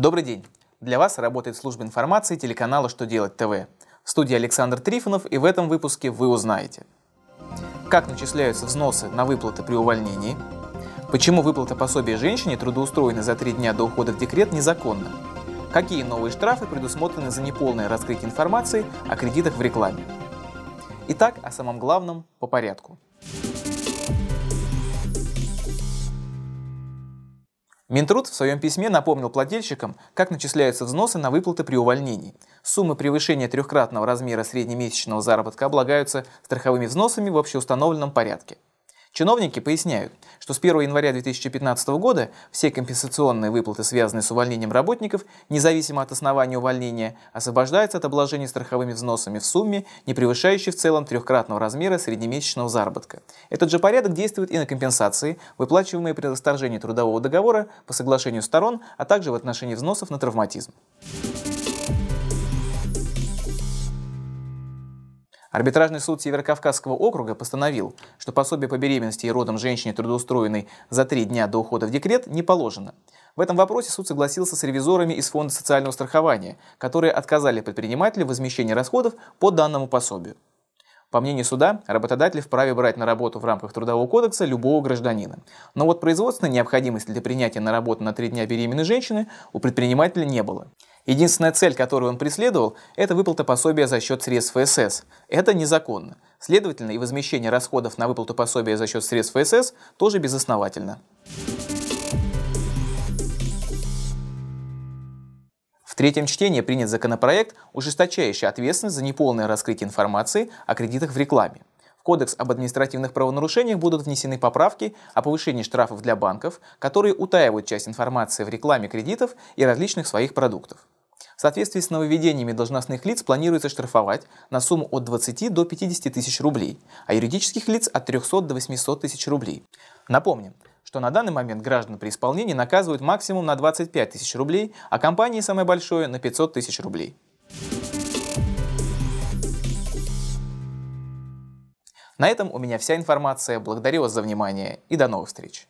Добрый день! Для вас работает служба информации телеканала «Что делать ТВ». В студии Александр Трифонов и в этом выпуске вы узнаете. Как начисляются взносы на выплаты при увольнении? Почему выплата пособия женщине, трудоустроенной за три дня до ухода в декрет, незаконна? Какие новые штрафы предусмотрены за неполное раскрытие информации о кредитах в рекламе? Итак, о самом главном по порядку – Минтруд в своем письме напомнил плательщикам, как начисляются взносы на выплаты при увольнении. Суммы превышения трехкратного размера среднемесячного заработка облагаются страховыми взносами в общеустановленном порядке. Чиновники поясняют, что с 1 января 2015 года все компенсационные выплаты, связанные с увольнением работников, независимо от основания увольнения, освобождаются от обложения страховыми взносами в сумме, не превышающей в целом трехкратного размера среднемесячного заработка. Этот же порядок действует и на компенсации, выплачиваемые при расторжении трудового договора по соглашению сторон, а также в отношении взносов на травматизм. Арбитражный суд Северокавказского округа постановил, что пособие по беременности и родам женщине, трудоустроенной за три дня до ухода в декрет, не положено. В этом вопросе суд согласился с ревизорами из Фонда социального страхования, которые отказали предпринимателю в возмещении расходов по данному пособию. По мнению суда, работодатель вправе брать на работу в рамках Трудового кодекса любого гражданина. Но вот производственной необходимости для принятия на работу на три дня беременной женщины у предпринимателя не было. Единственная цель, которую он преследовал, это выплата пособия за счет средств ФСС. Это незаконно. Следовательно, и возмещение расходов на выплату пособия за счет средств ФСС тоже безосновательно. В третьем чтении принят законопроект, ужесточающий ответственность за неполное раскрытие информации о кредитах в рекламе. В Кодекс об административных правонарушениях будут внесены поправки о повышении штрафов для банков, которые утаивают часть информации в рекламе кредитов и различных своих продуктов. В соответствии с нововведениями должностных лиц планируется штрафовать на сумму от 20 до 50 тысяч рублей, а юридических лиц от 300 до 800 тысяч рублей. Напомним, что на данный момент граждан при исполнении наказывают максимум на 25 тысяч рублей, а компании самое большое на 500 тысяч рублей. На этом у меня вся информация. Благодарю вас за внимание и до новых встреч.